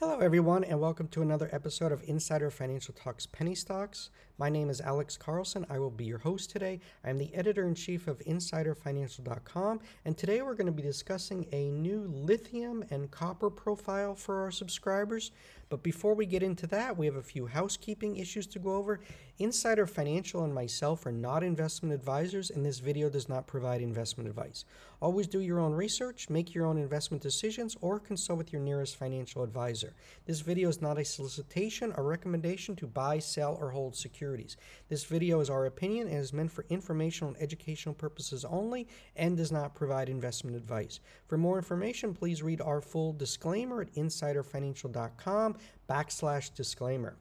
Hello, everyone, and welcome to another episode of Insider Financial Talks Penny Stocks. My name is Alex Carlson. I will be your host today. I'm the editor in chief of InsiderFinancial.com, and today we're going to be discussing a new lithium and copper profile for our subscribers. But before we get into that, we have a few housekeeping issues to go over. Insider Financial and myself are not investment advisors, and this video does not provide investment advice. Always do your own research, make your own investment decisions, or consult with your nearest financial advisor. This video is not a solicitation or recommendation to buy, sell, or hold securities. This video is our opinion and is meant for informational and educational purposes only and does not provide investment advice. For more information, please read our full disclaimer at insiderfinancial.com backslash disclaimer.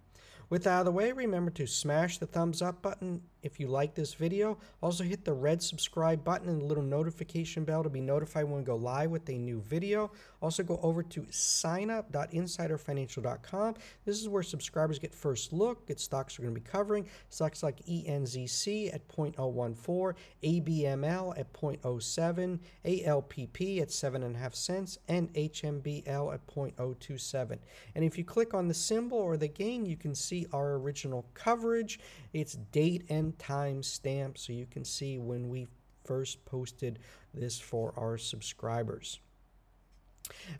With that out of the way, remember to smash the thumbs up button if you like this video. Also hit the red subscribe button and the little notification bell to be notified when we go live with a new video. Also go over to signup.insiderfinancial.com. This is where subscribers get first look at stocks we're going to be covering. Stocks like ENZC at 0.014, ABML at 0.07, ALPP at 7.5 cents, and HMBL at 0.027. And if you click on the symbol or the gain, you can see our original coverage. It's date and time stamp so you can see when we first posted this for our subscribers.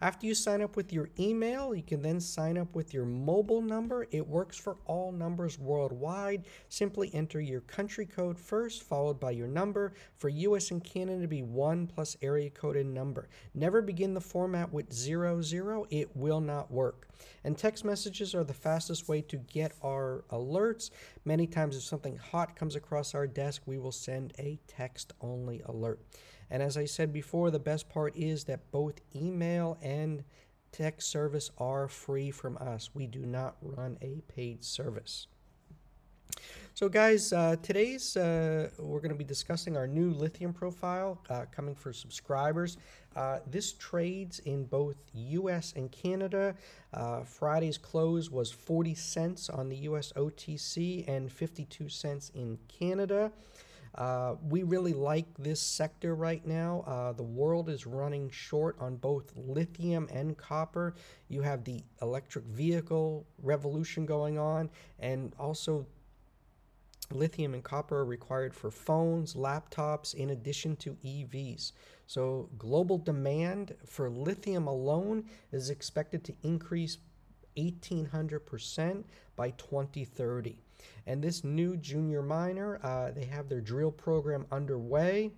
After you sign up with your email, you can then sign up with your mobile number. It works for all numbers worldwide. Simply enter your country code first, followed by your number. For US and Canada, to be one plus area code and number. Never begin the format with zero zero. It will not work. And text messages are the fastest way to get our alerts. Many times, if something hot comes across our desk, we will send a text only alert. And as I said before, the best part is that both email and text service are free from us. We do not run a paid service. So, guys, uh, today's uh, we're going to be discussing our new lithium profile uh, coming for subscribers. Uh, this trades in both U.S. and Canada. Uh, Friday's close was 40 cents on the U.S. OTC and 52 cents in Canada. Uh, we really like this sector right now. Uh, the world is running short on both lithium and copper. You have the electric vehicle revolution going on, and also lithium and copper are required for phones, laptops, in addition to EVs. So, global demand for lithium alone is expected to increase 1800% by 2030. And this new junior miner, uh, they have their drill program underway.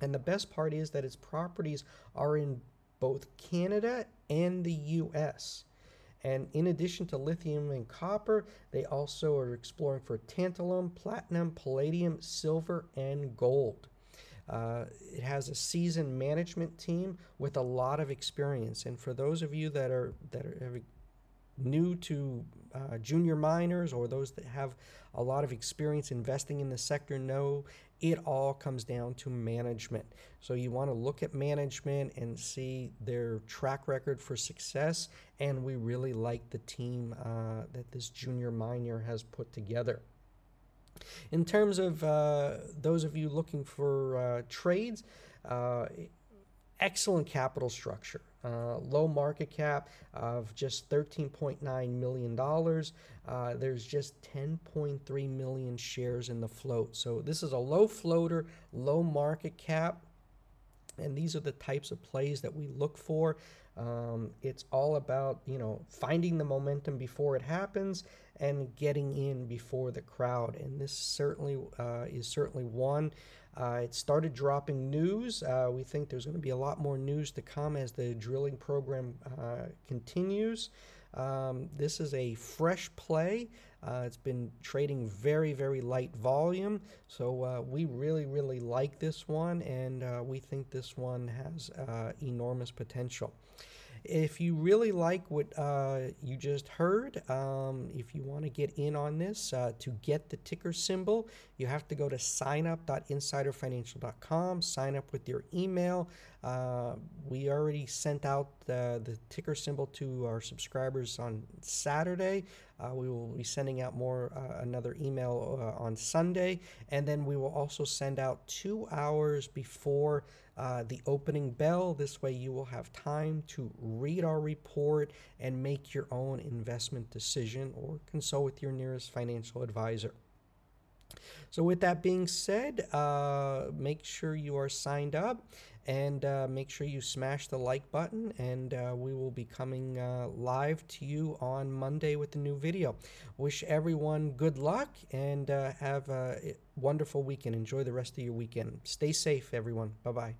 And the best part is that its properties are in both Canada and the US. And in addition to lithium and copper, they also are exploring for tantalum, platinum, palladium, silver, and gold. Uh, it has a seasoned management team with a lot of experience. And for those of you that are that are, new to uh, junior miners or those that have a lot of experience investing in the sector know it all comes down to management. So you want to look at management and see their track record for success. And we really like the team uh, that this junior miner has put together. In terms of uh, those of you looking for uh, trades, uh, excellent capital structure. Uh, low market cap of just $13.9 million. Uh, there's just 10.3 million shares in the float. So this is a low floater, low market cap. And these are the types of plays that we look for. Um, it's all about you know finding the momentum before it happens and getting in before the crowd. And this certainly uh, is certainly one. Uh, it started dropping news. Uh, we think there's going to be a lot more news to come as the drilling program uh, continues. Um, this is a fresh play. Uh, it's been trading very, very light volume. So uh, we really, really like this one, and we think this one has enormous potential. If you really like what uh, you just heard, um, if you want to get in on this, uh, to get the ticker symbol, you have to go to signup.insiderfinancial.com, sign up with your email. Uh, we already sent out the ticker symbol to our subscribers on Saturday. Uh, we will be sending out more uh, another email uh, on Sunday, and then we will also send out two hours before uh, the opening bell. This way, you will have time to read our report and make your own investment decision or consult with your nearest financial advisor. So, with that being said, uh, make sure you are signed up and uh, make sure you smash the like button. And uh, we will be coming uh, live to you on Monday with a new video. Wish everyone good luck and uh, have a wonderful weekend. Enjoy the rest of your weekend. Stay safe, everyone. Bye bye.